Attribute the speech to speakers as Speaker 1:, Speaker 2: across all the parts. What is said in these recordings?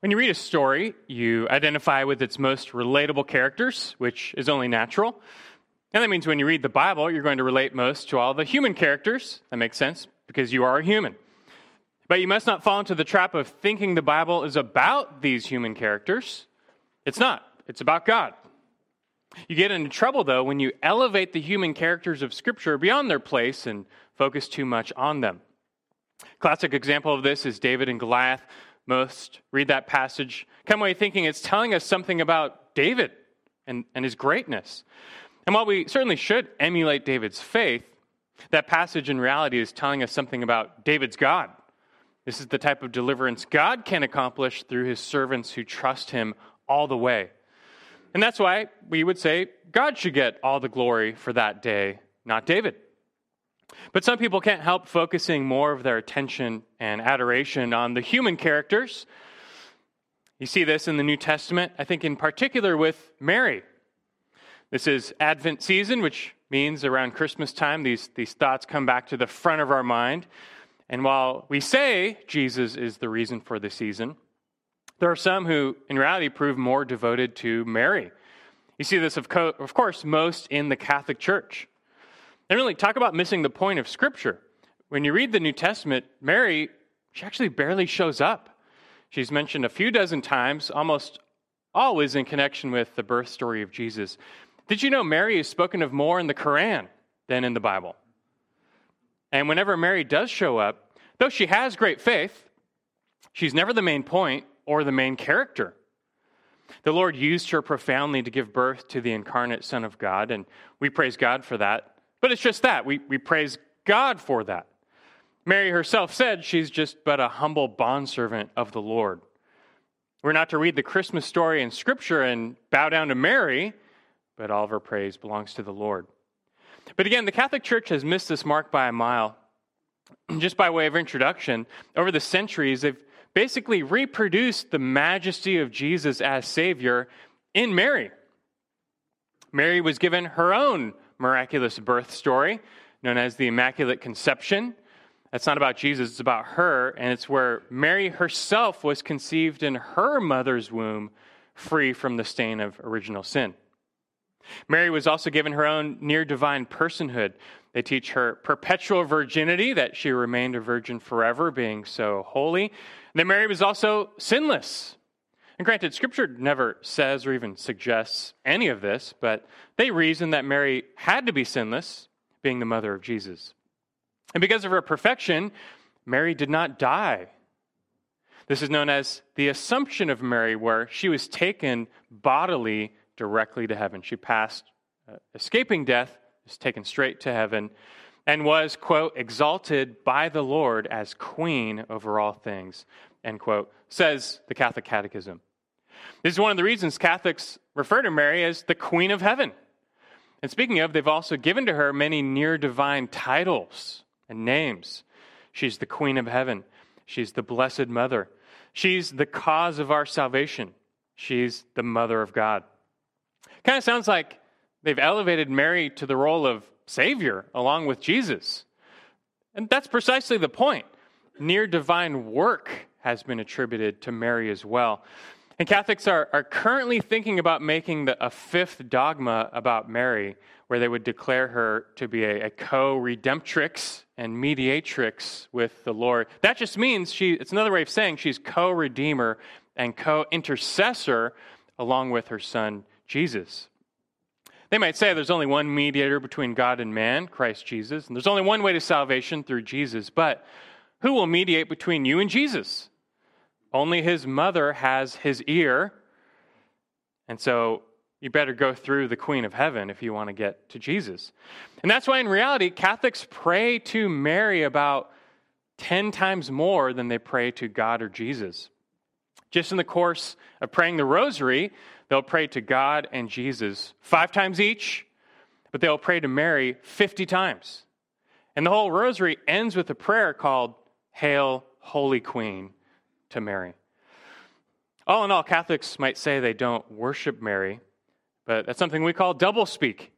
Speaker 1: When you read a story, you identify with its most relatable characters, which is only natural. And that means when you read the Bible, you're going to relate most to all the human characters. That makes sense because you are a human. But you must not fall into the trap of thinking the Bible is about these human characters. It's not, it's about God. You get into trouble, though, when you elevate the human characters of Scripture beyond their place and focus too much on them. Classic example of this is David and Goliath. Most read that passage, come away thinking it's telling us something about David and, and his greatness. And while we certainly should emulate David's faith, that passage in reality is telling us something about David's God. This is the type of deliverance God can accomplish through his servants who trust him all the way. And that's why we would say God should get all the glory for that day, not David. But some people can't help focusing more of their attention and adoration on the human characters. You see this in the New Testament, I think, in particular with Mary. This is Advent season, which means around Christmas time, these, these thoughts come back to the front of our mind. And while we say Jesus is the reason for the season, there are some who, in reality, prove more devoted to Mary. You see this, of, co- of course, most in the Catholic Church. And really, talk about missing the point of Scripture. When you read the New Testament, Mary, she actually barely shows up. She's mentioned a few dozen times, almost always in connection with the birth story of Jesus. Did you know Mary is spoken of more in the Quran than in the Bible? And whenever Mary does show up, though she has great faith, she's never the main point or the main character. The Lord used her profoundly to give birth to the incarnate Son of God, and we praise God for that. But it's just that. We, we praise God for that. Mary herself said she's just but a humble bondservant of the Lord. We're not to read the Christmas story in Scripture and bow down to Mary, but all of our praise belongs to the Lord. But again, the Catholic Church has missed this mark by a mile. Just by way of introduction, over the centuries, they've basically reproduced the majesty of Jesus as Savior in Mary. Mary was given her own miraculous birth story known as the Immaculate Conception. That's not about Jesus, it's about her, and it's where Mary herself was conceived in her mother's womb, free from the stain of original sin. Mary was also given her own near divine personhood. They teach her perpetual virginity, that she remained a virgin forever, being so holy. And that Mary was also sinless. And granted, Scripture never says or even suggests any of this, but they reason that Mary had to be sinless, being the mother of Jesus. And because of her perfection, Mary did not die. This is known as the Assumption of Mary, where she was taken bodily directly to heaven. She passed, uh, escaping death, was taken straight to heaven, and was, quote, exalted by the Lord as queen over all things, end quote, says the Catholic Catechism. This is one of the reasons Catholics refer to Mary as the Queen of Heaven. And speaking of, they've also given to her many near divine titles and names. She's the Queen of Heaven. She's the Blessed Mother. She's the cause of our salvation. She's the Mother of God. Kind of sounds like they've elevated Mary to the role of Savior along with Jesus. And that's precisely the point. Near divine work has been attributed to Mary as well. And Catholics are, are currently thinking about making the, a fifth dogma about Mary, where they would declare her to be a, a co redemptrix and mediatrix with the Lord. That just means she, it's another way of saying she's co redeemer and co intercessor along with her son Jesus. They might say there's only one mediator between God and man, Christ Jesus, and there's only one way to salvation through Jesus. But who will mediate between you and Jesus? Only his mother has his ear. And so you better go through the Queen of Heaven if you want to get to Jesus. And that's why, in reality, Catholics pray to Mary about 10 times more than they pray to God or Jesus. Just in the course of praying the rosary, they'll pray to God and Jesus five times each, but they'll pray to Mary 50 times. And the whole rosary ends with a prayer called Hail, Holy Queen to Mary. All in all, Catholics might say they don't worship Mary, but that's something we call doublespeak.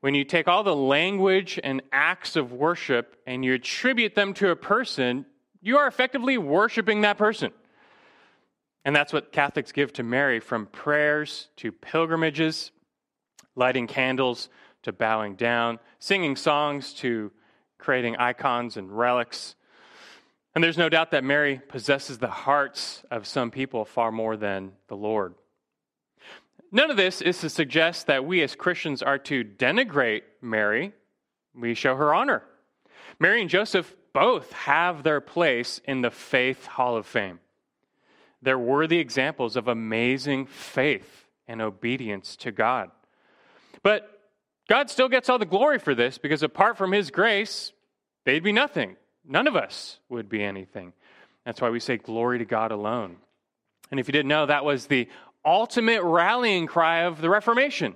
Speaker 1: When you take all the language and acts of worship and you attribute them to a person, you are effectively worshiping that person. And that's what Catholics give to Mary from prayers to pilgrimages, lighting candles to bowing down, singing songs to creating icons and relics. And there's no doubt that Mary possesses the hearts of some people far more than the Lord. None of this is to suggest that we as Christians are to denigrate Mary. We show her honor. Mary and Joseph both have their place in the Faith Hall of Fame. They're worthy examples of amazing faith and obedience to God. But God still gets all the glory for this because apart from His grace, they'd be nothing. None of us would be anything. That's why we say glory to God alone. And if you didn't know, that was the ultimate rallying cry of the Reformation.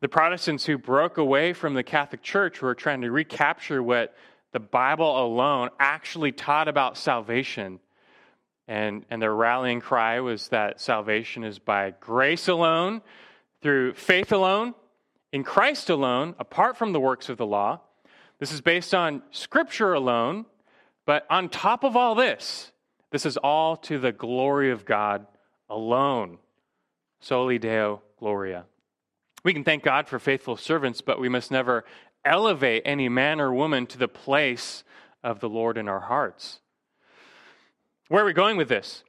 Speaker 1: The Protestants who broke away from the Catholic Church were trying to recapture what the Bible alone actually taught about salvation. And, and their rallying cry was that salvation is by grace alone, through faith alone, in Christ alone, apart from the works of the law. This is based on Scripture alone, but on top of all this, this is all to the glory of God alone. Soli Deo Gloria. We can thank God for faithful servants, but we must never elevate any man or woman to the place of the Lord in our hearts. Where are we going with this?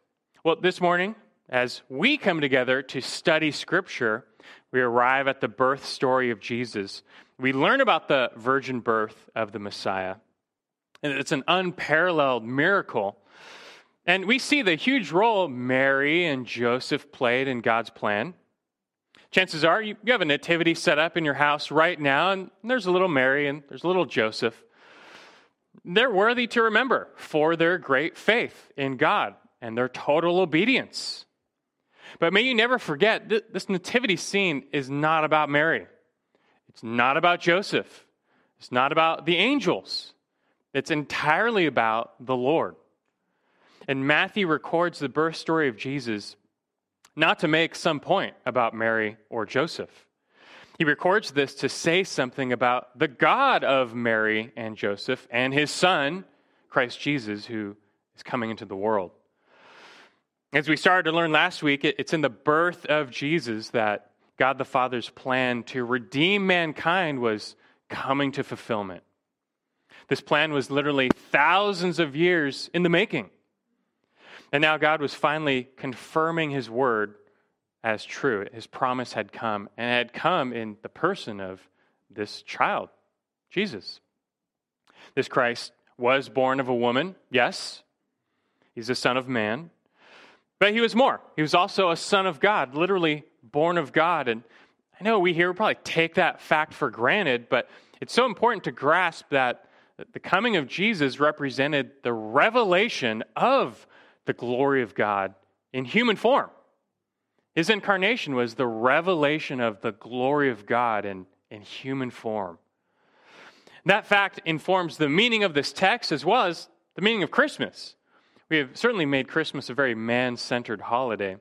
Speaker 1: Well, this morning, as we come together to study Scripture, we arrive at the birth story of Jesus. We learn about the virgin birth of the Messiah. And it's an unparalleled miracle. And we see the huge role Mary and Joseph played in God's plan. Chances are you have a nativity set up in your house right now, and there's a little Mary and there's a little Joseph. They're worthy to remember for their great faith in God and their total obedience. But may you never forget this nativity scene is not about Mary. It's not about Joseph. It's not about the angels. It's entirely about the Lord. And Matthew records the birth story of Jesus not to make some point about Mary or Joseph. He records this to say something about the God of Mary and Joseph and his son, Christ Jesus, who is coming into the world. As we started to learn last week, it's in the birth of Jesus that God the Father's plan to redeem mankind was coming to fulfillment. This plan was literally thousands of years in the making. And now God was finally confirming his word as true. His promise had come, and had come in the person of this child, Jesus. This Christ was born of a woman, yes. He's the Son of Man. But he was more. He was also a son of God, literally born of God. And I know we here probably take that fact for granted, but it's so important to grasp that the coming of Jesus represented the revelation of the glory of God in human form. His incarnation was the revelation of the glory of God in, in human form. That fact informs the meaning of this text as well as the meaning of Christmas. We have certainly made Christmas a very man centered holiday.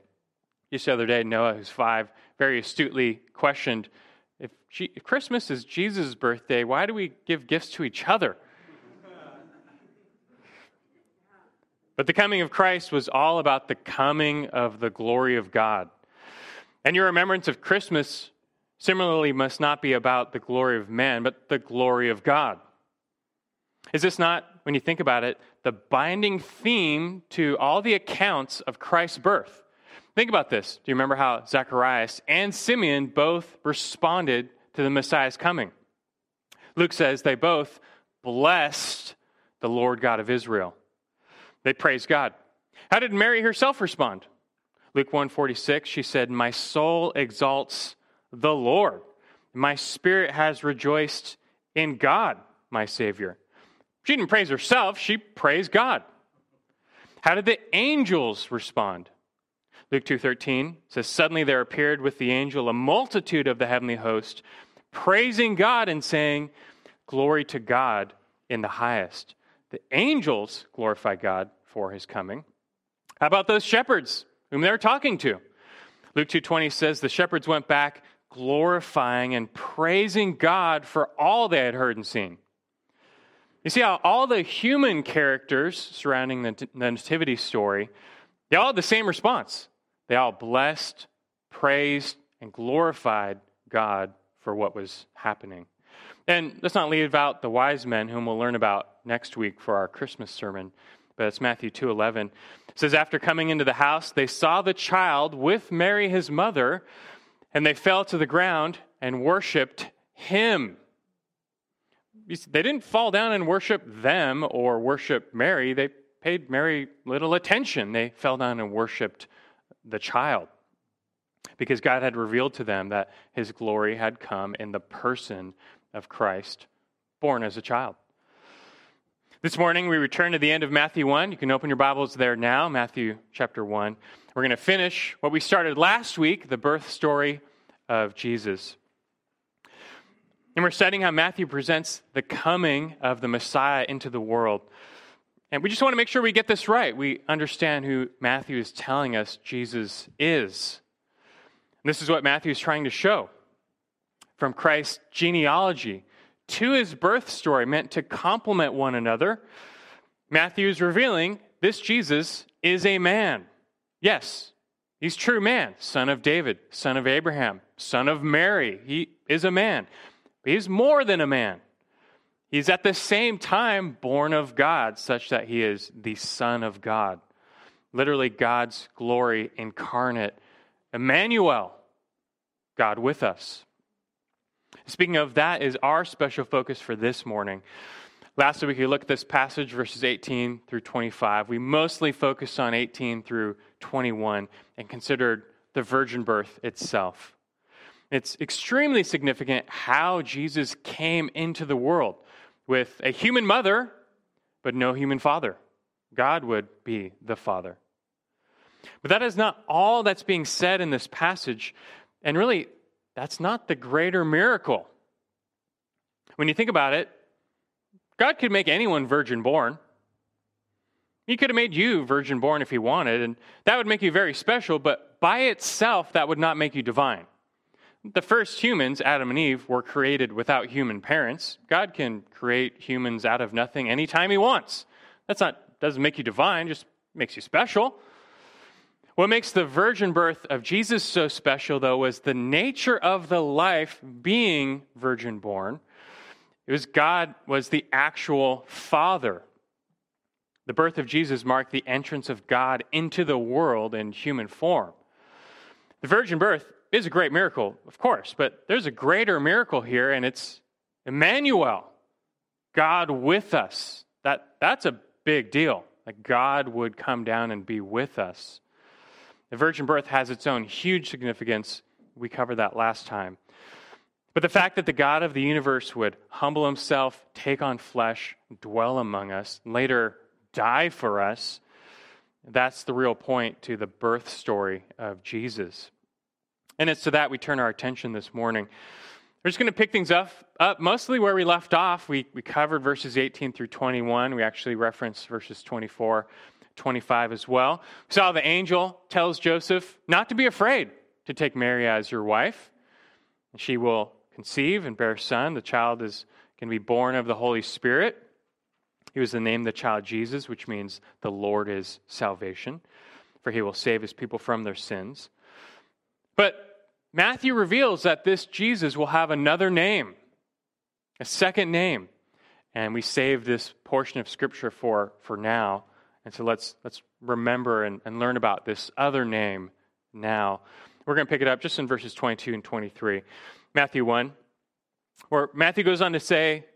Speaker 1: Just the other day, Noah, who's five, very astutely questioned if, if Christmas is Jesus' birthday, why do we give gifts to each other? But the coming of Christ was all about the coming of the glory of God. And your remembrance of Christmas similarly must not be about the glory of man, but the glory of God. Is this not, when you think about it, the binding theme to all the accounts of Christ's birth? Think about this. Do you remember how Zacharias and Simeon both responded to the Messiah's coming? Luke says they both blessed the Lord God of Israel. They praised God. How did Mary herself respond? Luke 146, she said, My soul exalts the Lord. My spirit has rejoiced in God, my Savior. She didn't praise herself, she praised God. How did the angels respond? Luke 2:13 says suddenly there appeared with the angel a multitude of the heavenly host praising God and saying glory to God in the highest. The angels glorify God for his coming. How about those shepherds whom they're talking to? Luke 2:20 says the shepherds went back glorifying and praising God for all they had heard and seen. You see how all the human characters surrounding the nativity story They all had the same response. They all blessed, praised, and glorified God for what was happening. And let's not leave out the wise men whom we'll learn about next week for our Christmas sermon. But it's Matthew 2:11. It says after coming into the house they saw the child with Mary his mother and they fell to the ground and worshiped him. They didn't fall down and worship them or worship Mary. They paid Mary little attention. They fell down and worshiped the child because God had revealed to them that his glory had come in the person of Christ, born as a child. This morning, we return to the end of Matthew 1. You can open your Bibles there now, Matthew chapter 1. We're going to finish what we started last week, the birth story of Jesus. And we're studying how Matthew presents the coming of the Messiah into the world. And we just want to make sure we get this right. We understand who Matthew is telling us Jesus is. And this is what Matthew is trying to show. From Christ's genealogy to his birth story, meant to complement one another, Matthew is revealing this Jesus is a man. Yes, he's true man, son of David, son of Abraham, son of Mary. He is a man. But he's more than a man. He's at the same time born of God, such that he is the Son of God. Literally, God's glory incarnate. Immanuel, God with us. Speaking of that, is our special focus for this morning. Last week, we looked at this passage, verses 18 through 25. We mostly focused on 18 through 21 and considered the virgin birth itself. It's extremely significant how Jesus came into the world with a human mother, but no human father. God would be the father. But that is not all that's being said in this passage. And really, that's not the greater miracle. When you think about it, God could make anyone virgin born. He could have made you virgin born if he wanted, and that would make you very special, but by itself, that would not make you divine. The first humans, Adam and Eve, were created without human parents. God can create humans out of nothing anytime he wants. That's not doesn't make you divine, just makes you special. What makes the virgin birth of Jesus so special, though, was the nature of the life being virgin born. It was God was the actual Father. The birth of Jesus marked the entrance of God into the world in human form. The virgin birth is a great miracle, of course, but there's a greater miracle here, and it's Immanuel, God with us. That, that's a big deal. That God would come down and be with us. The virgin birth has its own huge significance. We covered that last time. But the fact that the God of the universe would humble himself, take on flesh, dwell among us, later die for us, that's the real point to the birth story of Jesus. And it's to that we turn our attention this morning. We're just going to pick things up, up mostly where we left off. We, we covered verses 18 through 21. We actually referenced verses 24, 25 as well. We saw the angel tells Joseph not to be afraid to take Mary as your wife. And she will conceive and bear a son. The child is going to be born of the Holy Spirit. He was the name of the child Jesus, which means the Lord is salvation, for he will save his people from their sins. But Matthew reveals that this Jesus will have another name, a second name. And we save this portion of Scripture for, for now. And so let's, let's remember and, and learn about this other name now. We're going to pick it up just in verses 22 and 23. Matthew 1, where Matthew goes on to say,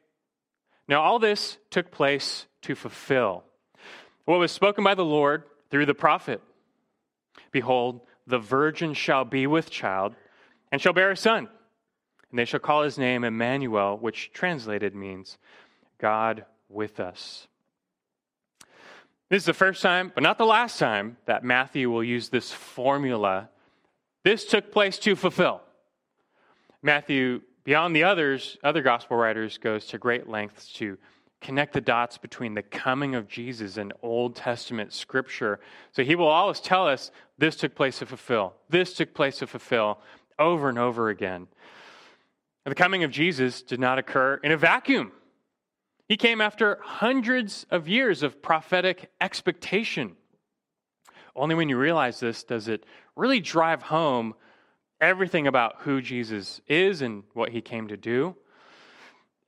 Speaker 1: Now all this took place to fulfill what was spoken by the Lord through the prophet. Behold, the virgin shall be with child and shall bear a son. And they shall call his name Immanuel, which translated means God with us. This is the first time, but not the last time, that Matthew will use this formula. This took place to fulfill. Matthew, beyond the others, other gospel writers, goes to great lengths to connect the dots between the coming of Jesus and Old Testament scripture. So he will always tell us this took place to fulfill, this took place to fulfill over and over again. The coming of Jesus did not occur in a vacuum. He came after hundreds of years of prophetic expectation. Only when you realize this does it really drive home everything about who Jesus is and what he came to do.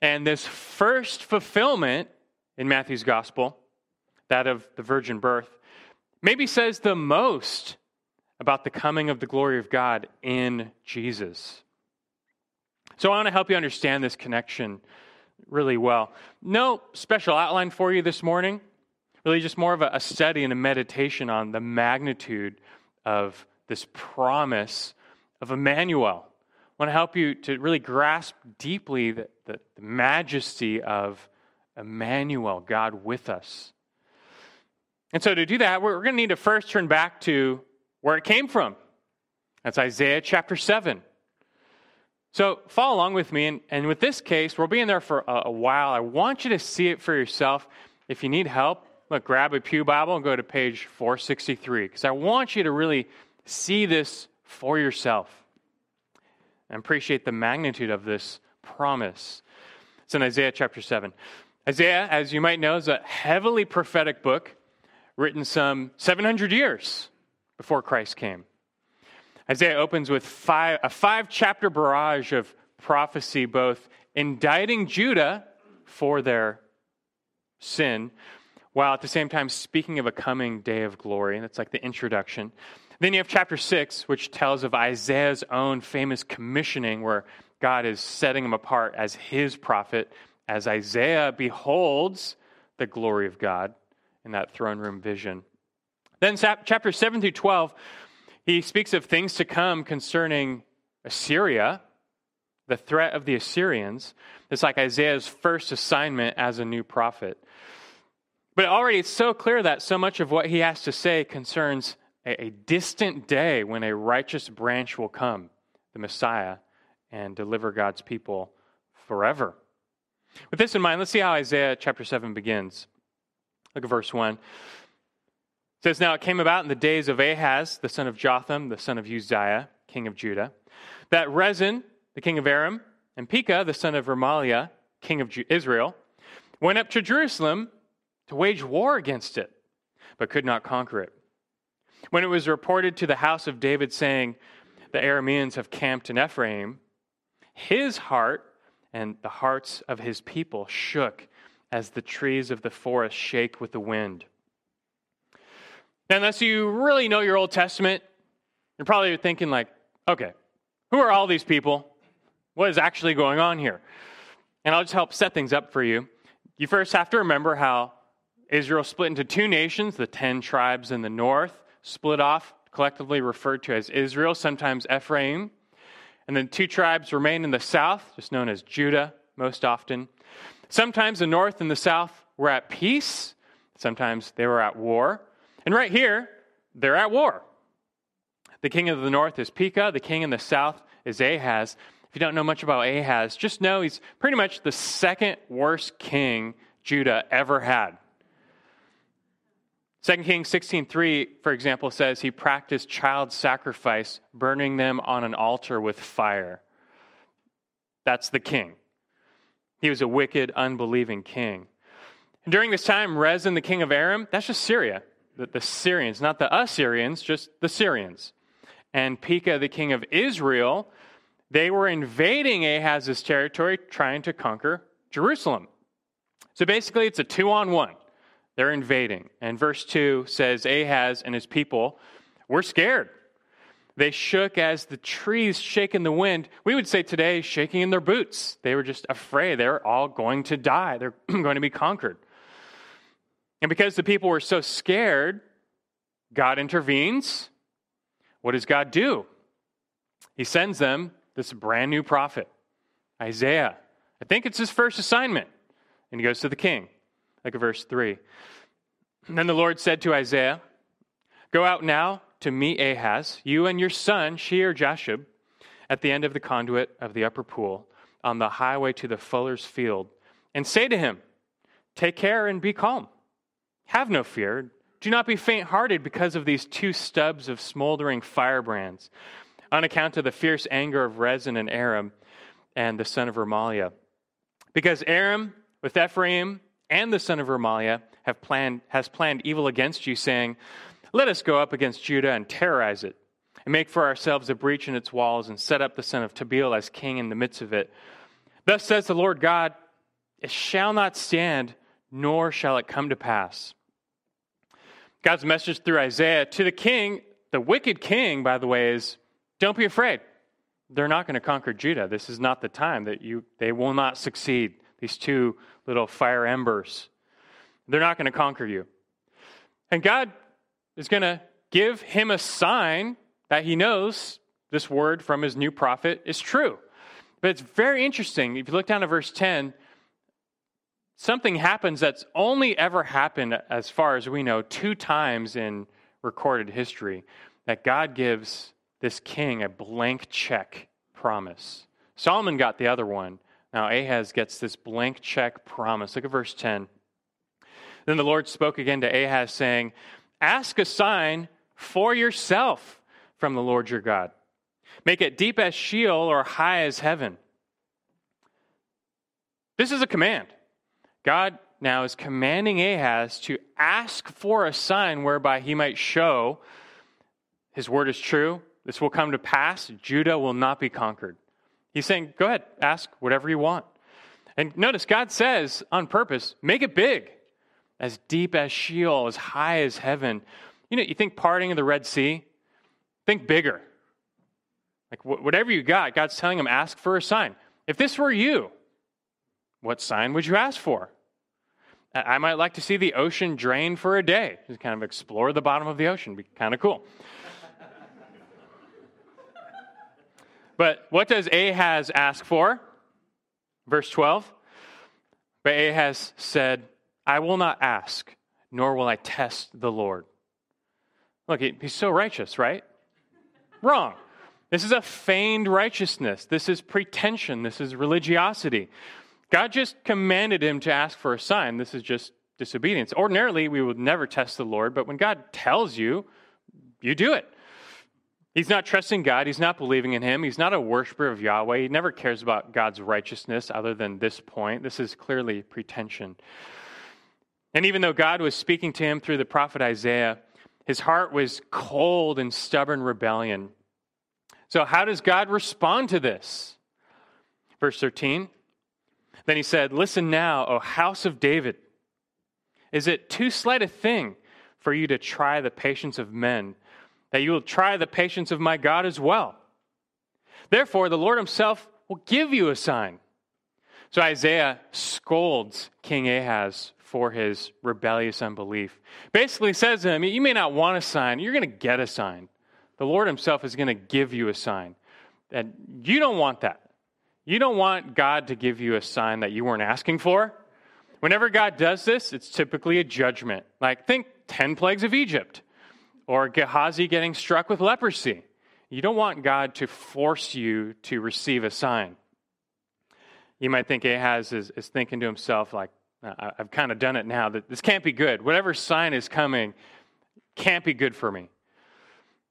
Speaker 1: And this first fulfillment in Matthew's gospel, that of the virgin birth, maybe says the most about the coming of the glory of God in Jesus. So I want to help you understand this connection really well. No special outline for you this morning, really just more of a, study and a meditation on the magnitude of this promise of Immanuel. I want to help you to really grasp deeply the, the, the majesty of Immanuel, God with us. And so to do that, we're, we're going to need to first turn back to where it came from. That's Isaiah chapter 7. So follow along with me. And, and with this case, we'll be in there for a, a, while. I want you to see it for yourself. If you need help, look, grab a Pew Bible and go to page 463, because I want you to really see this for yourself and appreciate the magnitude of this promise. It's in Isaiah chapter 7. Isaiah, as you might know, is a heavily prophetic book written some 700 years before Christ came. Isaiah opens with five, a five chapter barrage of prophecy, both indicting Judah for their sin, while at the same time speaking of a coming day of glory. And that's like the introduction. Then you have chapter 6, which tells of Isaiah's own famous commissioning, where God is setting him apart as his prophet, as Isaiah beholds the glory of God in that throne room vision. Then chapter 7 through 12 he speaks of things to come concerning Assyria, the threat of the Assyrians. It's like Isaiah's first assignment as a new prophet. But already it's so clear that so much of what he has to say concerns a, a distant day when a righteous branch will come, the Messiah, and deliver God's people forever. With this in mind, let's see how Isaiah chapter 7 begins. Look at verse 1 says, Now it came about in the days of Ahaz, the son of Jotham, the son of Uzziah, king of Judah, that Rezin, the king of Aram, and Pekah, the son of Remaliah, king of Israel, went up to Jerusalem to wage war against it, but could not conquer it. When it was reported to the house of David, saying, The Arameans have camped in Ephraim, his heart and the hearts of his people shook as the trees of the forest shake with the wind. Unless you really know your Old Testament, you're probably thinking, like, okay, who are all these people? What is actually going on here? And I'll just help set things up for you. You first have to remember how Israel split into two nations, the 10 tribes in the north, split off, collectively referred to as Israel, sometimes Ephraim. And then two tribes remain in the south, just known as Judah most often. Sometimes the north and the south were at peace, sometimes they were at war. And right here, they're at war. The king of the north is Pekah, the king in the south is Ahaz. If you don't know much about Ahaz, just know he's pretty much the second worst king Judah ever had. 2 Kings 16:3 for example says he practiced child sacrifice burning them on an altar with fire. That's the king. He was a wicked unbelieving king. And during this time Rezin the king of Aram, that's just Syria the, the Syrians, not the Assyrians, just the Syrians. And Pekah, the king of Israel, they were invading Ahaz's territory, trying to conquer Jerusalem. So basically, it's a two on one. They're invading. And verse 2 says Ahaz and his people were scared. They shook as the trees shake in the wind. We would say today, shaking in their boots. They were just afraid. They're all going to die, they're going to be conquered. And because the people were so scared, God intervenes. What does God do? He sends them this brand new prophet, Isaiah. I think it's his first assignment. And he goes to the king. like verse 3. And then the Lord said to Isaiah, Go out now to meet Ahaz, you and your son, Shear Jashub, at the end of the conduit of the upper pool, on the highway to the fuller's field, and say to him, Take care and be calm. Have no fear. Do not be faint hearted because of these two stubs of smoldering firebrands, on account of the fierce anger of Rezin and Aram and the son of Remaliah. Because Aram with Ephraim and the son of Remaliah have planned, has planned evil against you, saying, Let us go up against Judah and terrorize it, and make for ourselves a breach in its walls, and set up the son of Tabeel as king in the midst of it. Thus says the Lord God, it shall not stand, nor shall it come to pass. God's message through Isaiah to the king, the wicked king, by the way, is don't be afraid. They're not going to conquer Judah. This is not the time that you they will not succeed. These two little fire embers. They're not going to conquer you. And God is going to give him a sign that he knows this word from his new prophet is true. But it's very interesting. If you look down to verse 10, something happens that's only ever happened, as far as we know, two times in recorded history that God gives this king a blank check promise. Solomon got the other one. Now Ahaz gets this blank check promise. Look at verse 10. Then the Lord spoke again to Ahaz, saying, Ask a sign for yourself from the Lord your God. Make it deep as Sheol or high as heaven. This is a command. God now is commanding Ahaz to ask for a sign whereby he might show his word is true. This will come to pass. Judah will not be conquered. He's saying, go ahead, ask whatever you want. And notice, God says on purpose, make it big, as deep as Sheol, as high as heaven. You know, you think parting of the Red Sea, think bigger. Like whatever you got, God's telling him, ask for a sign. If this were you, what sign would you ask for? I might like to see the ocean drain for a day, just kind of explore the bottom of the ocean, be kind of cool. but what does Ahaz ask for? Verse 12. But Ahaz said, I will not ask, nor will I test the Lord. Look, he's so righteous, right? Wrong. This is a feigned righteousness. This is pretension. This is religiosity. God just commanded him to ask for a sign. This is just disobedience. Ordinarily, we would never test the Lord, but when God tells you, you do it. He's not trusting God. He's not believing in Him. He's not a worshiper of Yahweh. He never cares about God's righteousness other than this point. This is clearly pretension. And even though God was speaking to him through the prophet Isaiah, his heart was cold and stubborn rebellion. So, how does God respond to this? Verse 13 then he said, Listen now, O house of David. Is it too slight a thing for you to try the patience of men, that you will try the patience of my God as well? Therefore, the Lord himself will give you a sign. So Isaiah scolds King Ahaz for his rebellious unbelief. Basically says to him, You may not want a sign, you're going to get a sign. The Lord himself is going to give you a sign. And you don't want that. You don't want God to give you a sign that you weren't asking for. Whenever God does this, it's typically a judgment. Like, think 10 plagues of Egypt or Gehazi getting struck with leprosy. You don't want God to force you to receive a sign. You might think Ahaz is, is thinking to himself, like, I've kind of done it now. This can't be good. Whatever sign is coming can't be good for me.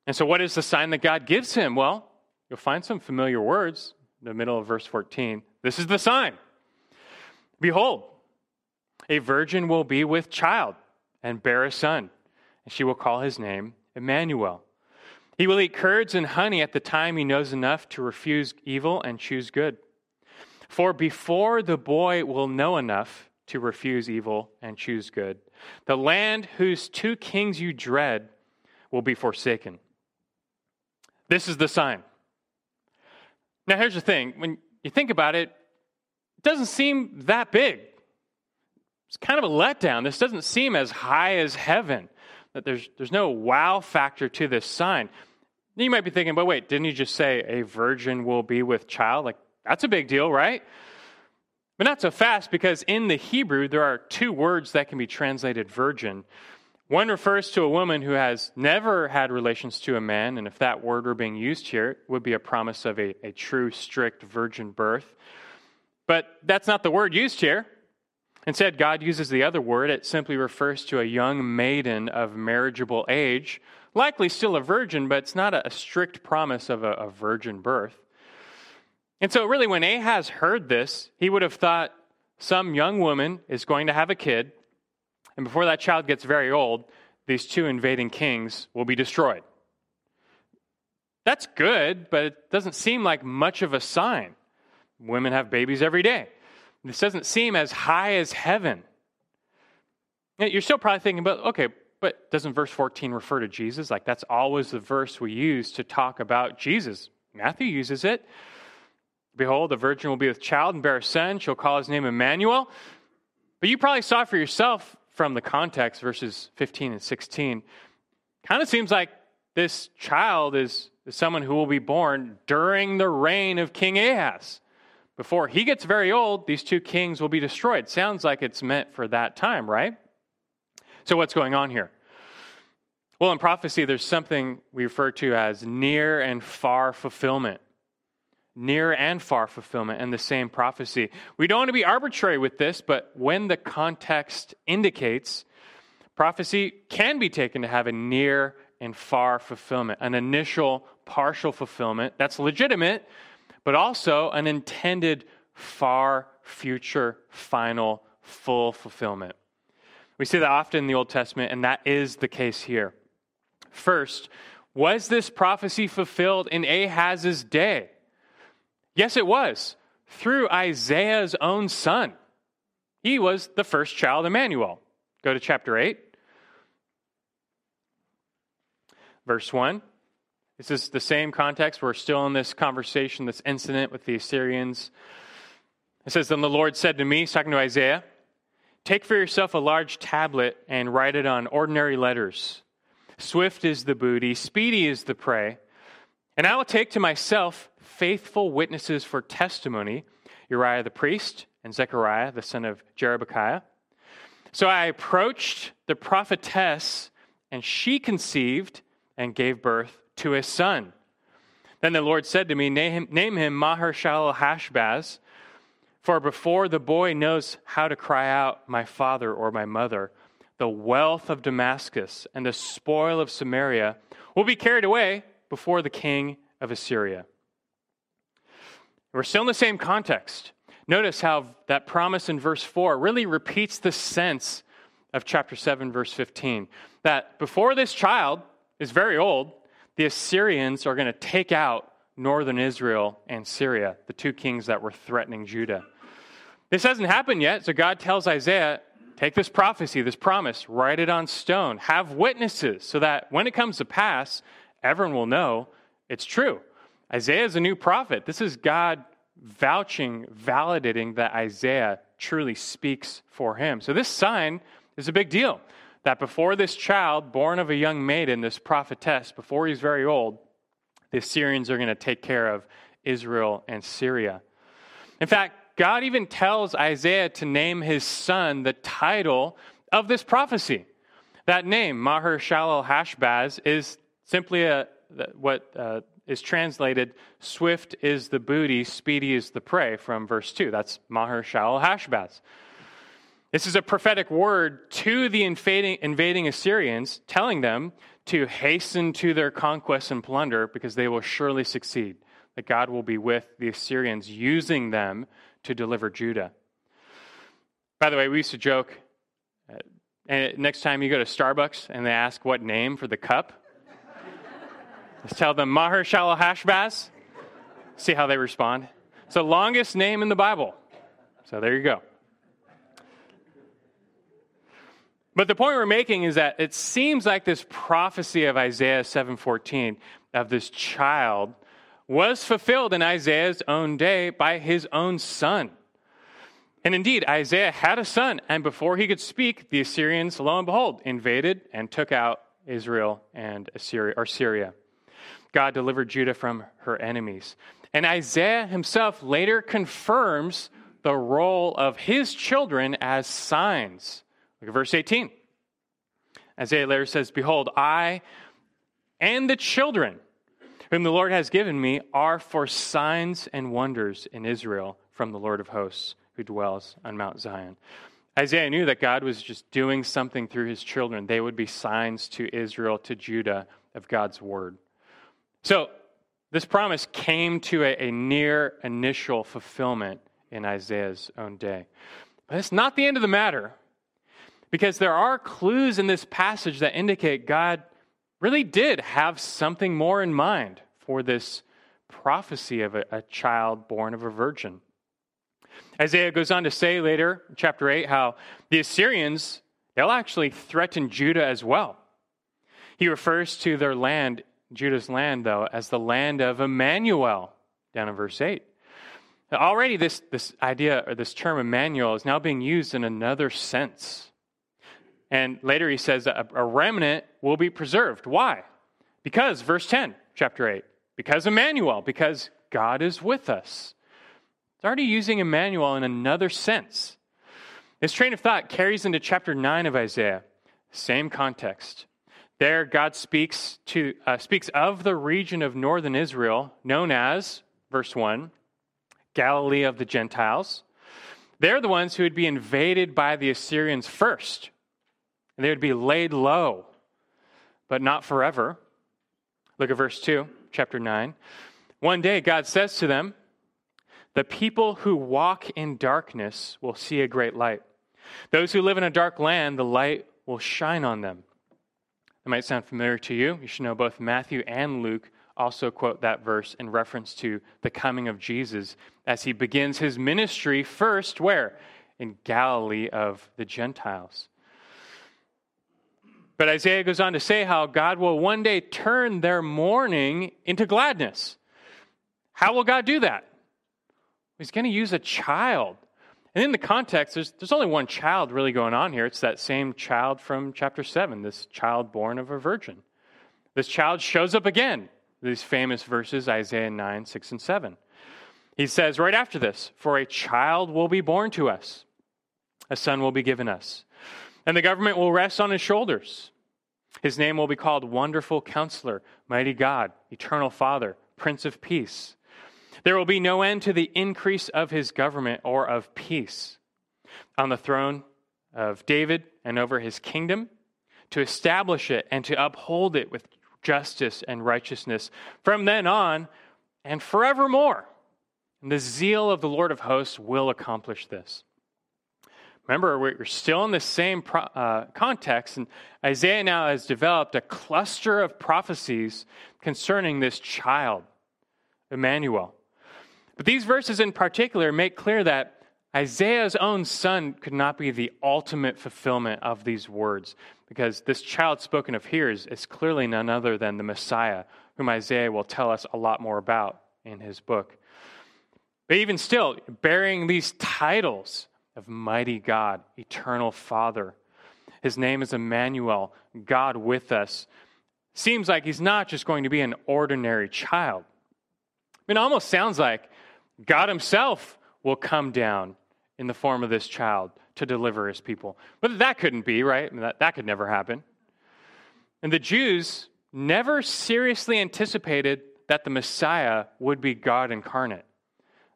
Speaker 1: And so, what is the sign that God gives him? Well, you'll find some familiar words the middle of verse 14. This is the sign Behold, a virgin will be with child and bear a son, and she will call his name Immanuel. He will eat curds and honey at the time he knows enough to refuse evil and choose good. For before the boy will know enough to refuse evil and choose good, the land whose two kings you dread will be forsaken. This is the sign. Now, here's the thing when you think about it, it doesn't seem that big. It's kind of a letdown. This doesn't seem as high as heaven, that there's, there's no wow factor to this sign. You might be thinking, but wait, didn't you just say a virgin will be with child? Like, that's a big deal, right? But not so fast because in the Hebrew, there are two words that can be translated virgin. One refers to a woman who has never had relations to a man, and if that word were being used here, it would be a promise of a, a true, strict virgin birth. But that's not the word used here. Instead, God uses the other word. It simply refers to a young maiden of marriageable age, likely still a virgin, but it's not a, strict promise of a, a virgin birth. And so, really, when Ahaz heard this, he would have thought some young woman is going to have a kid, and before that child gets very old, these two invading kings will be destroyed. That's good, but it doesn't seem like much of a sign. Women have babies every day. This doesn't seem as high as heaven. You're still probably thinking but okay, but doesn't verse 14 refer to Jesus? Like that's always the verse we use to talk about Jesus. Matthew uses it. Behold, the virgin will be with child and bear a son. She'll call his name Immanuel. But you probably saw for yourself from the context, verses 15 and 16. Kind of seems like this child is, is someone who will be born during the reign of King Ahaz. Before he gets very old, these two kings will be destroyed. Sounds like it's meant for that time, right? So, what's going on here? Well, in prophecy, there's something we refer to as near and far fulfillment. Near and far fulfillment in the same prophecy. We don't want to be arbitrary with this, but when the context indicates, prophecy can be taken to have a near and far fulfillment, an initial partial fulfillment that's legitimate, but also an intended far future final full fulfillment. We see that often in the Old Testament, and that is the case here. First, was this prophecy fulfilled in Ahaz's day? Yes, it was, through Isaiah's own son. He was the first child, Immanuel. Go to chapter 8, verse 1. This is the same context. We're still in this conversation, this incident with the Assyrians. It says, Then the Lord said to me, talking to Isaiah, Take for yourself a large tablet and write it on ordinary letters. Swift is the booty, speedy is the prey. And I will take to myself faithful witnesses for testimony Uriah the priest and Zechariah the son of Jeberechiah. So I approached the prophetess, and she conceived and gave birth to a son. Then the Lord said to me, Name him Maher Shalal Hashbaz, for before the boy knows how to cry out, My father or my mother, the wealth of Damascus and the spoil of Samaria will be carried away before the king of Assyria. We're still in the same context. Notice how that promise in verse 4 really repeats the sense of chapter 7, verse 15. That before this child is very old, the Assyrians are going to take out northern Israel and Syria, the two kings that were threatening Judah. This hasn't happened yet, so God tells Isaiah, take this prophecy, this promise, write it on stone, have witnesses, so that when it comes to pass, everyone will know it's true. Isaiah is a new prophet. This is God vouching, validating that Isaiah truly speaks for him. So this sign is a big deal. That before this child, born of a young maiden, this prophetess, before he's very old, the Assyrians are going to take care of Israel and Syria. In fact, God even tells Isaiah to name his son the title of this prophecy. That name, Maher Shalal Hashbaz, is simply a, what uh, is translated, swift is the booty, speedy is the prey, from verse 2. That's Maher Shalal Hashbaz. This is a prophetic word to the invading, invading Assyrians, telling them to hasten to their conquest and plunder because they will surely succeed. That God will be with the Assyrians, using them to deliver Judah. By the way, we used to joke uh, next time you go to Starbucks and they ask what name for the cup, just tell them Maher Shalal Hashbaz. See how they respond. It's the longest name in the Bible. So there you go. But the point we're making is that it seems like this prophecy of Isaiah 7:14 of this child was fulfilled in Isaiah's own day by his own son. And indeed, Isaiah had a son, and before he could speak, the Assyrians, lo and behold, invaded and took out Israel and Assyria, or Syria. God delivered Judah from her enemies. And Isaiah himself later confirms the role of his children as signs. Look at verse 18. Isaiah later says, Behold, I and the children whom the Lord has given me, are for signs and wonders in Israel from the Lord of hosts who dwells on Mount Zion. Isaiah knew that God was just doing something through his children. They would be signs to Israel, to Judah, of God's word. So, this promise came to a, a near initial fulfillment in Isaiah's own day. But it's not the end of the matter, Because there are clues in this passage that indicate God really did have something more in mind for this prophecy of a, a child born of a virgin. Isaiah goes on to say later, chapter 8, how the Assyrians, they'll actually threaten Judah as well. He refers to their land, Judah's land, though, as the land of Immanuel, down in verse 8. Already, this, this idea or this term Immanuel is now being used in another sense. And later he says a, a remnant will be preserved. Why? Because, verse 10, chapter 8, because Immanuel, because God is with us. It's already using Immanuel in another sense. This train of thought carries into chapter 9 of Isaiah. Same context. There, God speaks, to, uh, speaks of the region of northern Israel known as, verse 1, Galilee of the Gentiles. They're the ones who would be invaded by the Assyrians first, and they would be laid low, but not forever. Look at verse 2, chapter 9. One day, God says to them, The people who walk in darkness will see a great light. Those who live in a dark land, the light will shine on them. That might sound familiar to you. You should know both Matthew and Luke also quote that verse in reference to the coming of Jesus as he begins his ministry first where? In Galilee of the Gentiles. But Isaiah goes on to say how God will one day turn their mourning into gladness. How will God do that? He's going to use a child. And in the context, there's, there's only one child really going on here. It's that same child from chapter 7, this child born of a virgin. This child shows up again these famous verses, Isaiah 9, 6, and 7. He says right after this, For a child will be born to us, a son will be given us, and the government will rest on his shoulders. His name will be called Wonderful Counselor, Mighty God, Eternal Father, Prince of Peace. There will be no end to the increase of his government or of peace on the throne of David and over his kingdom, to establish it and to uphold it with justice and righteousness from then on and forevermore. And the zeal of the Lord of hosts will accomplish this. Remember, we're still in the same uh, context, and Isaiah now has developed a cluster of prophecies concerning this child, Immanuel. But these verses in particular make clear that Isaiah's own son could not be the ultimate fulfillment of these words, because this child spoken of here is, is, clearly none other than the Messiah, whom Isaiah will tell us a lot more about in his book. But even still, bearing these titles of mighty God, eternal Father, his name is Immanuel, God with us, seems like he's not just going to be an ordinary child. I mean, It almost sounds like God himself will come down in the form of this child to deliver his people. But that couldn't be, right? I mean, that, that could never happen. And the Jews never seriously anticipated that the Messiah would be God incarnate.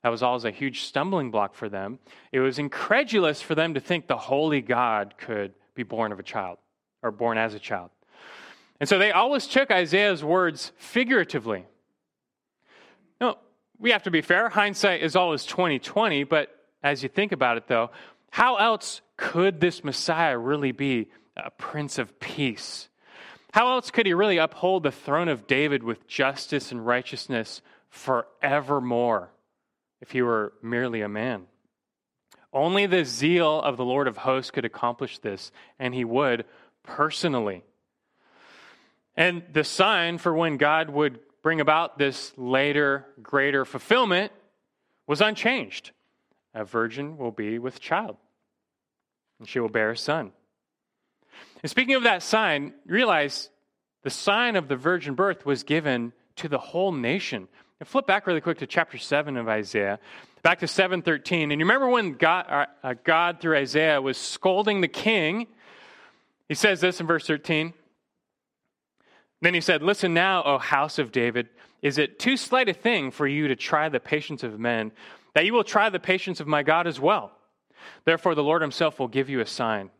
Speaker 1: That was always a huge stumbling block for them. It was incredulous for them to think the holy God could be born of a child or born as a child. And so they always took Isaiah's words figuratively. We have to be fair. Hindsight is always 2020, but as you think about it, though, how else could this Messiah really be a Prince of Peace? How else could he really uphold the throne of David with justice and righteousness forevermore if he were merely a man? Only the zeal of the Lord of hosts could accomplish this, and he would personally. And the sign for when God would bring about this later, greater fulfillment was unchanged a virgin will be with child, and she will bear a son. And speaking of that sign, realize the sign of the virgin birth was given to the whole nation. And flip back really quick to chapter 7 of Isaiah, back to 713. And you remember when God, uh, God through Isaiah was scolding the king? He says this in verse 13. Then he said, Listen now, O house of David, is it too slight a thing for you to try the patience of men that you will try the patience of my God as well. Therefore, the Lord himself will give you a sign.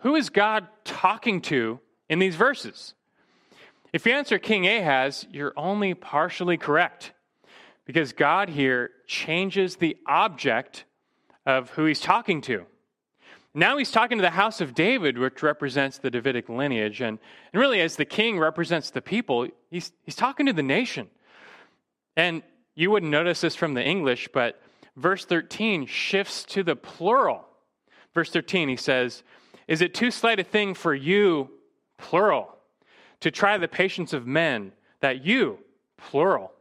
Speaker 1: Who is God talking to in these verses? If you answer King Ahaz, you're only partially correct because God here changes the object of who he's talking to. Now he's talking to the house of David, which represents the Davidic lineage. And, and really, as the king represents the people, he's, he's talking to the nation. And you wouldn't notice this from the English, but verse 13 shifts to the plural. Verse 13, he says, Is it too slight a thing for you, plural, to try the patience of men, that you, plural,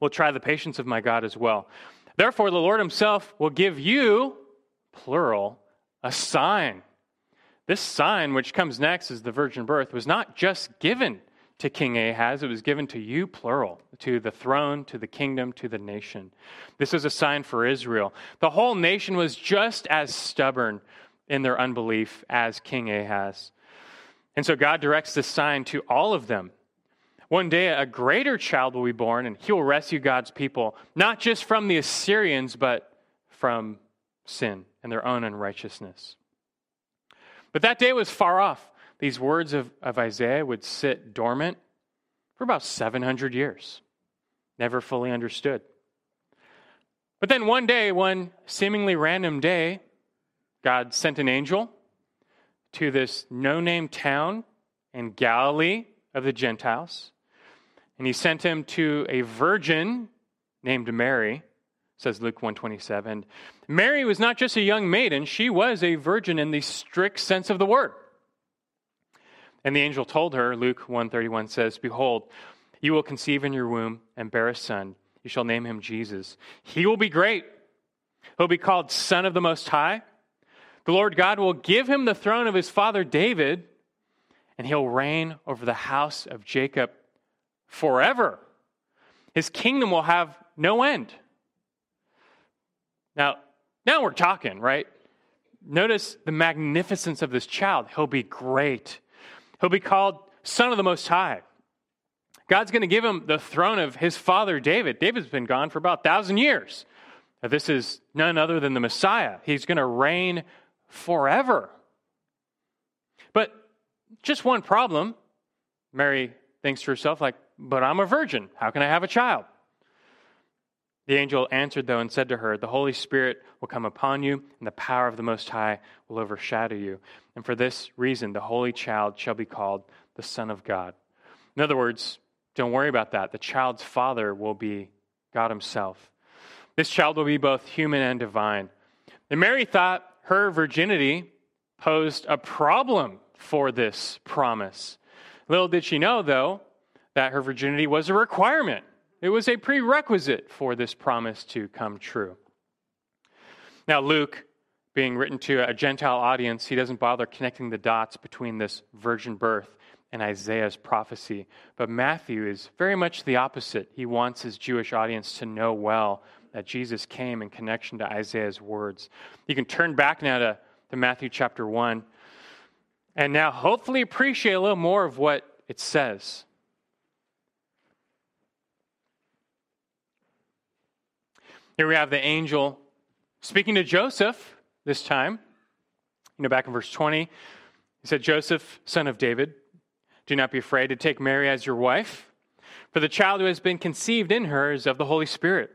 Speaker 1: will try the patience of my God as well? Therefore, the Lord himself will give you, plural, a sign. This sign, which comes next as the virgin birth, was not just given to King Ahaz, it was given to you, plural, to the throne, to the kingdom, to the nation. This was a sign for Israel. The whole nation was just as stubborn in their unbelief as King Ahaz. And so God directs this sign to all of them. One day, a greater child will be born, and he will rescue God's people, not just from the Assyrians, but from sin and their own unrighteousness. But that day was far off. These words of, of Isaiah would sit dormant for about 700 years, never fully understood. But then one day, one seemingly random day, God sent an angel to this no name town in Galilee of the Gentiles. And he sent him to a virgin named Mary says Luke 127. Mary was not just a young maiden, she was a virgin in the strict sense of the word. And the angel told her, Luke 131 says, Behold, you will conceive in your womb and bear a son. You shall name him Jesus. He will be great. He'll be called Son of the Most High. The Lord God will give him the throne of his father David, and he'll reign over the house of Jacob forever. His kingdom will have no end. Now, now we're talking, right? Notice the magnificence of this child. He'll be great. He'll be called Son of the Most High. God's going to give him the throne of his father David. David's been gone for about a thousand years. Now, this is none other than the Messiah. He's going to reign forever. But just one problem. Mary thinks to herself, like, but I'm a virgin. How can I have a child? The angel answered, though, and said to her, The Holy Spirit will come upon you, and the power of the Most High will overshadow you. And for this reason, the Holy Child shall be called the Son of God. In other words, don't worry about that. The child's father will be God Himself. This child will be both human and divine. And Mary thought her virginity posed a problem for this promise. Little did she know, though, that her virginity was a requirement it was a prerequisite for this promise to come true. Now, Luke, being written to a Gentile audience, he doesn't bother connecting the dots between this virgin birth and Isaiah's prophecy. But Matthew is very much the opposite. He wants his Jewish audience to know well that Jesus came in connection to Isaiah's words. You can turn back now to, to Matthew chapter 1 and now hopefully appreciate a little more of what it says. Here we have the angel speaking to Joseph this time. You know, back in verse 20, he said, Joseph, son of David, do not be afraid to take Mary as your wife, for the child who has been conceived in her is of the Holy Spirit.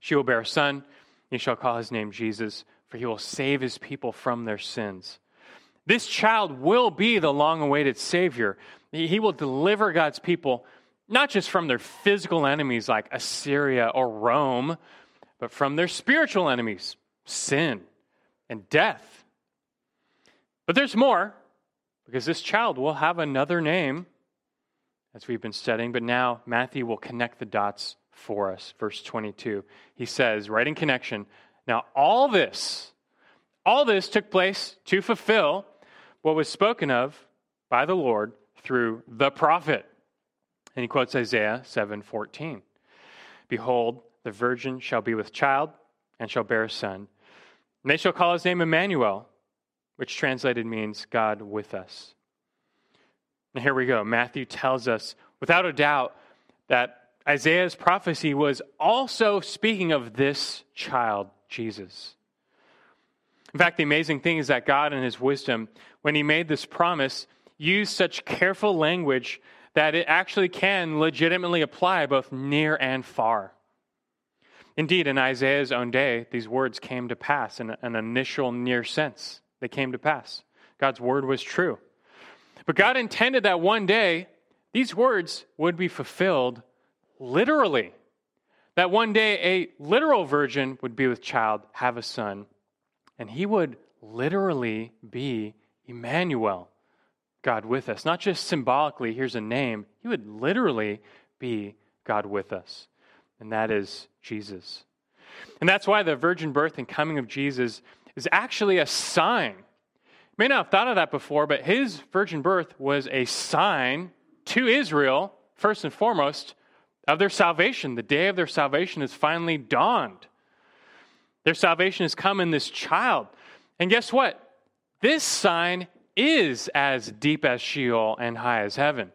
Speaker 1: She will bear a son, and you shall call his name Jesus, for he will save his people from their sins. This child will be the long awaited Savior. He will deliver God's people not just from their physical enemies like Assyria or Rome, but from their spiritual enemies, sin and death. But there's more, because this child will have another name, as we've been studying, but now Matthew will connect the dots for us. Verse 22, he says, right in connection, now all this, all this took place to fulfill what was spoken of by the Lord through the prophet. And he quotes Isaiah 7:14. Behold, the virgin shall be with child and shall bear a son. And they shall call his name Immanuel, which translated means God with us. And here we go. Matthew tells us without a doubt that Isaiah's prophecy was also speaking of this child, Jesus. In fact, the amazing thing is that God, in his wisdom, when he made this promise, used such careful language that it actually can legitimately apply both near and far. Indeed, in Isaiah's own day, these words came to pass in an initial near sense. They came to pass. God's word was true. But God intended that one day these words would be fulfilled literally. That one day a literal virgin would be with child, have a son, and he would literally be Immanuel, God with us. Not just symbolically, here's a name, he would literally be God with us. And that is Jesus. And that's why the virgin birth and coming of Jesus is actually a sign. You may not have thought of that before, but his virgin birth was a sign to Israel, first and foremost, of their salvation. The day of their salvation has finally dawned. Their salvation has come in this child. And guess what? This sign is as deep as Sheol and high as heaven.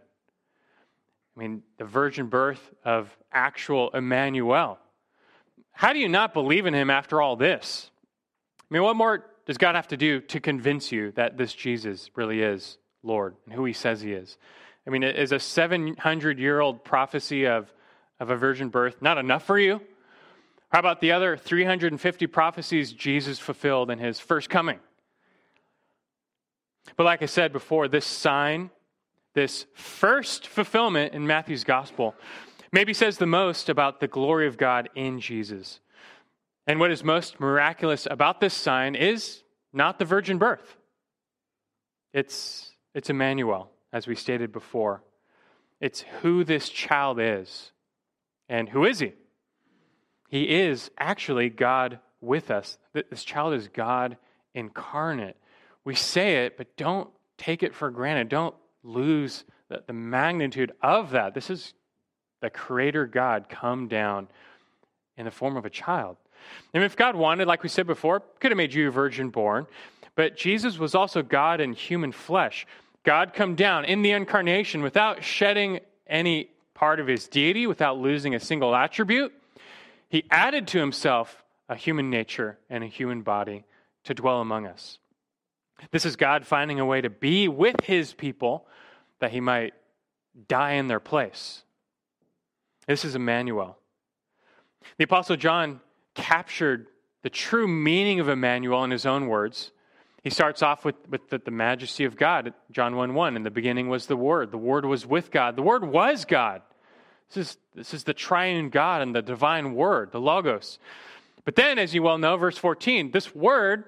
Speaker 1: I mean, the virgin birth of actual Immanuel. How do you not believe in him after all this? I mean, what more does God have to do to convince you that this Jesus really is Lord and who he says he is? I mean, is a 700 year old prophecy of, of a virgin birth not enough for you? How about the other 350 prophecies Jesus fulfilled in his first coming? But like I said before, this sign, this first fulfillment in Matthew's gospel, maybe says the most about the glory of God in Jesus. And what is most miraculous about this sign is not the virgin birth. It's, it's Immanuel, as we stated before. It's who this child is. And who is he? He is actually God with us. This child is God incarnate. We say it, but don't take it for granted. Don't lose the, the magnitude of that. This is the Creator God come down in the form of a child. And if God wanted, like we said before, could have made you a virgin born, but Jesus was also God in human flesh. God come down in the incarnation without shedding any part of his deity, without losing a single attribute. He added to himself a human nature and a human body to dwell among us. This is God finding a way to be with his people that he might die in their place. This is Immanuel. The Apostle John captured the true meaning of Immanuel in his own words. He starts off with, with the, the majesty of God, John 1 1. In the beginning was the Word. The Word was with God. The Word was God. This is, this is the triune God and the divine Word, the Logos. But then, as you well know, verse 14, this Word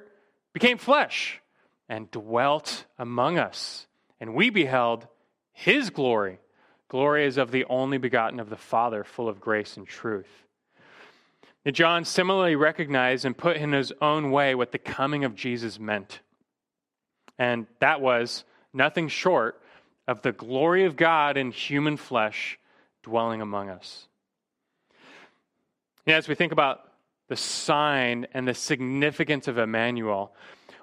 Speaker 1: became flesh and dwelt among us. And we beheld his glory Glory is of the only begotten of the Father, full of grace and truth. John similarly recognized and put in his own way what the coming of Jesus meant. And that was nothing short of the glory of God in human flesh dwelling among us. And as we think about the sign and the significance of Immanuel,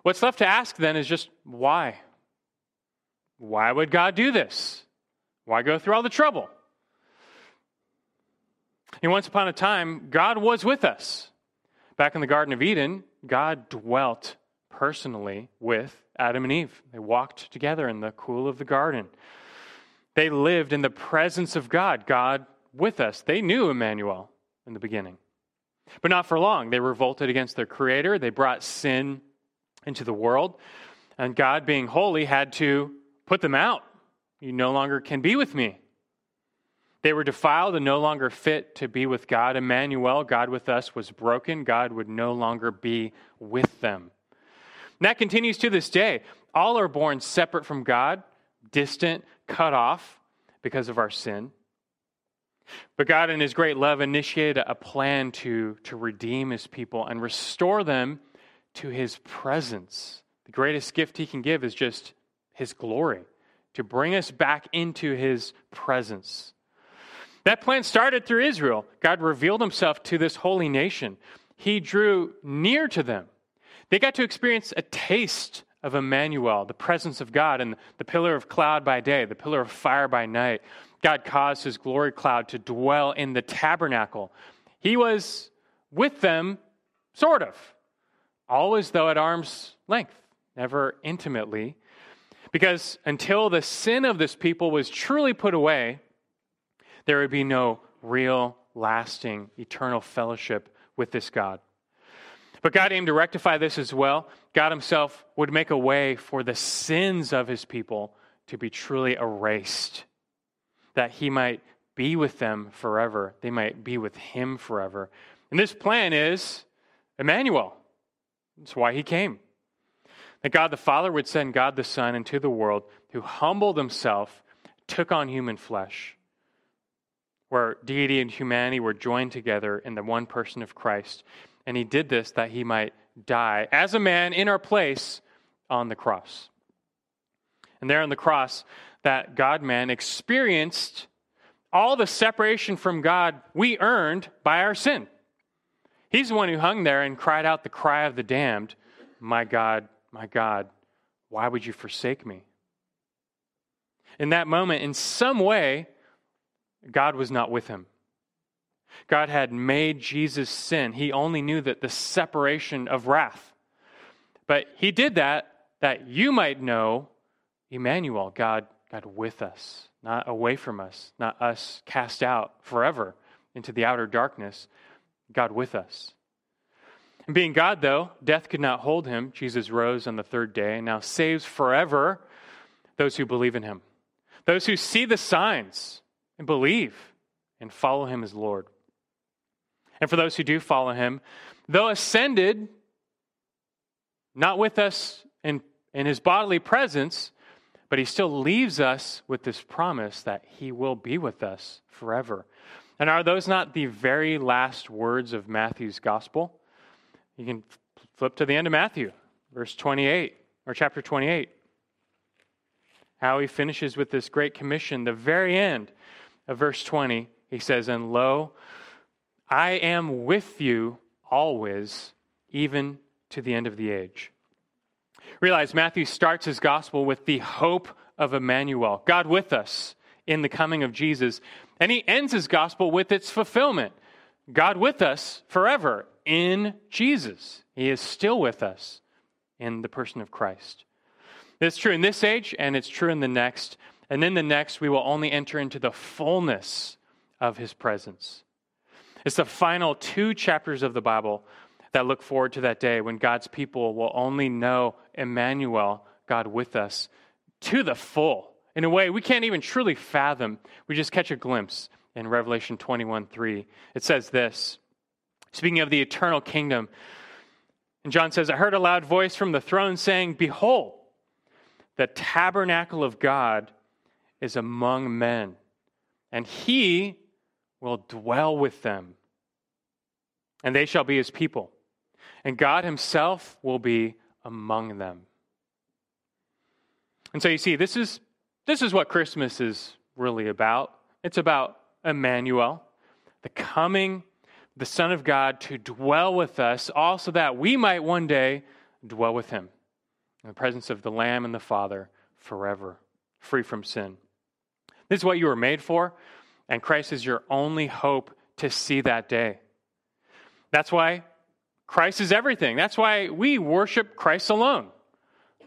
Speaker 1: what's left to ask then is just why? Why would God do this? Why go through all the trouble? And once upon a time, God was with us. Back in the Garden of Eden, God dwelt personally with Adam and Eve. They walked together in the cool of the garden. They lived in the presence of God, God with us. They knew Immanuel in the beginning. But not for long. They revolted against their Creator. They brought sin into the world. And God, being holy, had to put them out. You no longer can be with me. They were defiled and no longer fit to be with God. Immanuel, God with us, was broken. God would no longer be with them. And that continues to this day. All are born separate from God, distant, cut off because of our sin. But God, in His great love, initiated a plan to, to redeem His people and restore them to His presence. The greatest gift He can give is just His glory to bring us back into his presence. That plan started through Israel. God revealed himself to this holy nation. He drew near to them. They got to experience a taste of Immanuel, the presence of God, and the pillar of cloud by day, the pillar of fire by night. God caused his glory cloud to dwell in the tabernacle. He was with them, sort of, always though at arm's length, never intimately. Because until the sin of this people was truly put away, there would be no real, lasting, eternal fellowship with this God. But God aimed to rectify this as well. God Himself would make a way for the sins of His people to be truly erased, that He might be with them forever. They might be with Him forever. And this plan is Immanuel. That's why He came. That God the Father would send God the Son into the world who humbled Himself, took on human flesh where deity and humanity were joined together in the one person of Christ. And he did this that he might die as a man in our place on the cross. And there on the cross, that God man experienced all the separation from God we earned by our sin. He's the one who hung there and cried out the cry of the damned My God, my God, why would you forsake me? In that moment, in some way, God was not with him. God had made Jesus sin. He only knew that the separation of wrath. But he did that that you might know Immanuel, God, God with us, not away from us, not us cast out forever into the outer darkness, God with us. And being God, though, death could not hold him. Jesus rose on the third day and now saves forever those who believe in him, those who see the signs and believe and follow him as Lord. And for those who do follow him, though ascended, not with us in, in his bodily presence, but he still leaves us with this promise that he will be with us forever. And are those not the very last words of Matthew's gospel? You can flip to the end of Matthew, verse 28, or chapter 28. How he finishes with this great commission, the very end of verse 20, he says, And lo, I am with you always, even to the end of the age. Realize Matthew starts his gospel with the hope of Immanuel, God with us in the coming of Jesus. And he ends his gospel with its fulfillment God with us forever in Jesus. He is still with us in the person of Christ. It's true in this age, and it's true in the next. And in the next, we will only enter into the fullness of his presence. It's the final two chapters of the Bible that look forward to that day when God's people will only know Immanuel, God with us, to the full. In a way we can't even truly fathom. We just catch a glimpse in Revelation 21 3. It says this speaking of the eternal kingdom. And John says, I heard a loud voice from the throne saying, Behold, the tabernacle of God is among men, and he will dwell with them, and they shall be his people, and God himself will be among them. And so you see, this is, this is what Christmas is really about. It's about Immanuel, the coming, the Son of God to dwell with us, also that we might one day dwell with him in the presence of the Lamb and the Father forever, free from sin. This is what you were made for, and Christ is your only hope to see that day. That's why Christ is everything. That's why we worship Christ alone.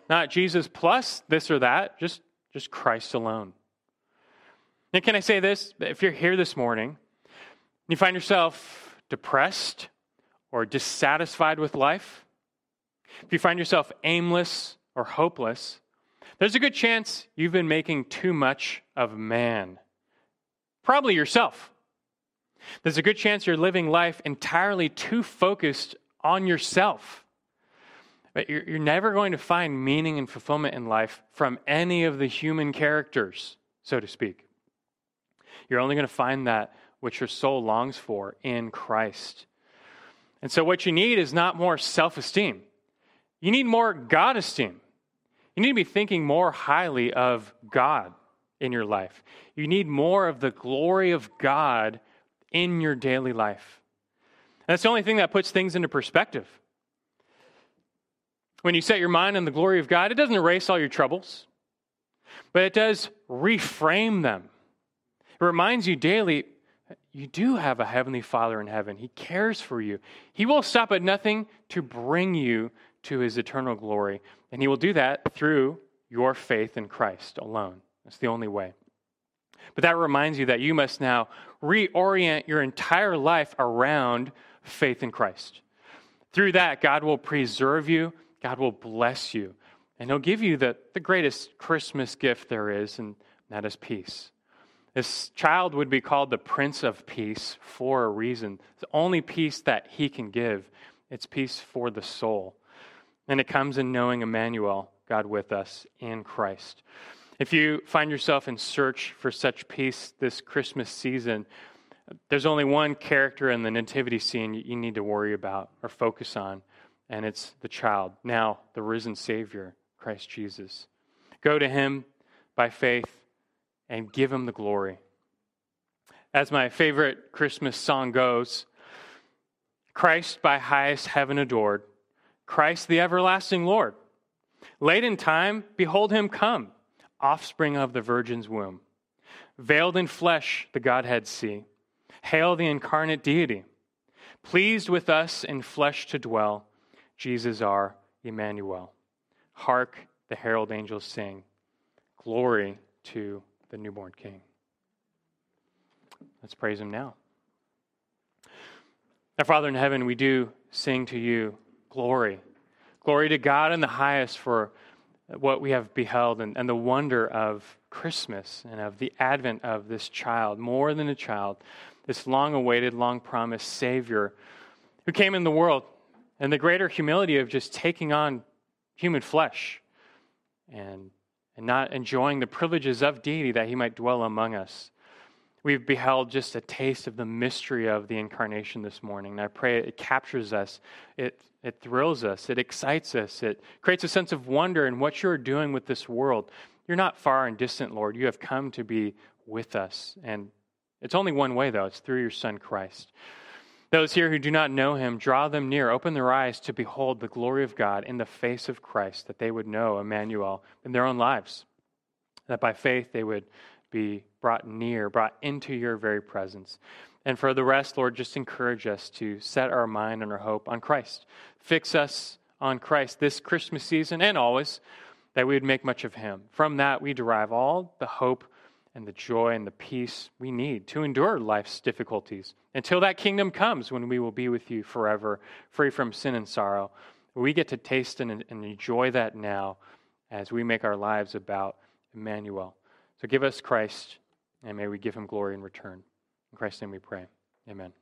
Speaker 1: Not Jesus plus this or that, just, just Christ alone. And can I say this? If you're here this morning, and you find yourself depressed or dissatisfied with life, if you find yourself aimless or hopeless, there's a good chance you've been making too much of man. Probably yourself. There's a good chance you're living life entirely too focused on yourself. But you're, you're never going to find meaning and fulfillment in life from any of the human characters, so to speak. You're only going to find that which your soul longs for in Christ. And so, what you need is not more self esteem, you need more God esteem. You need to be thinking more highly of God in your life. You need more of the glory of God in your daily life. And that's the only thing that puts things into perspective. When you set your mind on the glory of God, it doesn't erase all your troubles, but it does reframe them. It reminds you daily you do have a heavenly Father in heaven. He cares for you. He will stop at nothing to bring you to his eternal glory. And he will do that through your faith in Christ alone. That's the only way. But that reminds you that you must now reorient your entire life around faith in Christ. Through that, God will preserve you, God will bless you, and He'll give you the, the greatest Christmas gift there is, and that is peace. This child would be called the Prince of Peace for a reason. The only peace that He can give, it's peace for the soul. And it comes in knowing Immanuel, God with us in Christ. If you find yourself in search for such peace this Christmas season, there's only one character in the nativity scene you need to worry about or focus on, and it's the child, now the risen Savior, Christ Jesus. Go to him by faith and give him the glory. As my favorite Christmas song goes, Christ by highest heaven adored, Christ the everlasting Lord. Late in time, behold him come, offspring of the Virgin's womb. Veiled in flesh, the Godhead see. Hail the incarnate deity. Pleased with us in flesh to dwell, Jesus our Emmanuel. Hark the herald angels sing. Glory to the newborn King. Let's praise him now. Now, Father in heaven, we do sing to you glory. Glory to God in the highest for what we have beheld and, and the wonder of Christmas and of the advent of this child, more than a child, this long awaited, long promised Savior who came in the world, and the greater humility of just taking on human flesh and, and not enjoying the privileges of deity that he might dwell among us. We've beheld just a taste of the mystery of the incarnation this morning. And I pray it captures us, it, it thrills us, it excites us, it creates a sense of wonder in what you're doing with this world. You're not far and distant, Lord. You have come to be with us. And it's only one way, though it's through your Son, Christ. Those here who do not know him, draw them near, open their eyes to behold the glory of God in the face of Christ, that they would know Immanuel in their own lives, that by faith they would be brought near, brought into your very presence. And for the rest, Lord, just encourage us to set our mind and our hope on Christ. Fix us on Christ this Christmas season and always, that we would make much of him. From that, we derive all the hope and the joy and the peace we need to endure life's difficulties until that kingdom comes when we will be with you forever, free from sin and sorrow. We get to taste and, and enjoy that now as we make our lives about Immanuel. So give us Christ, and may we give him glory in return. In Christ's name we pray. Amen.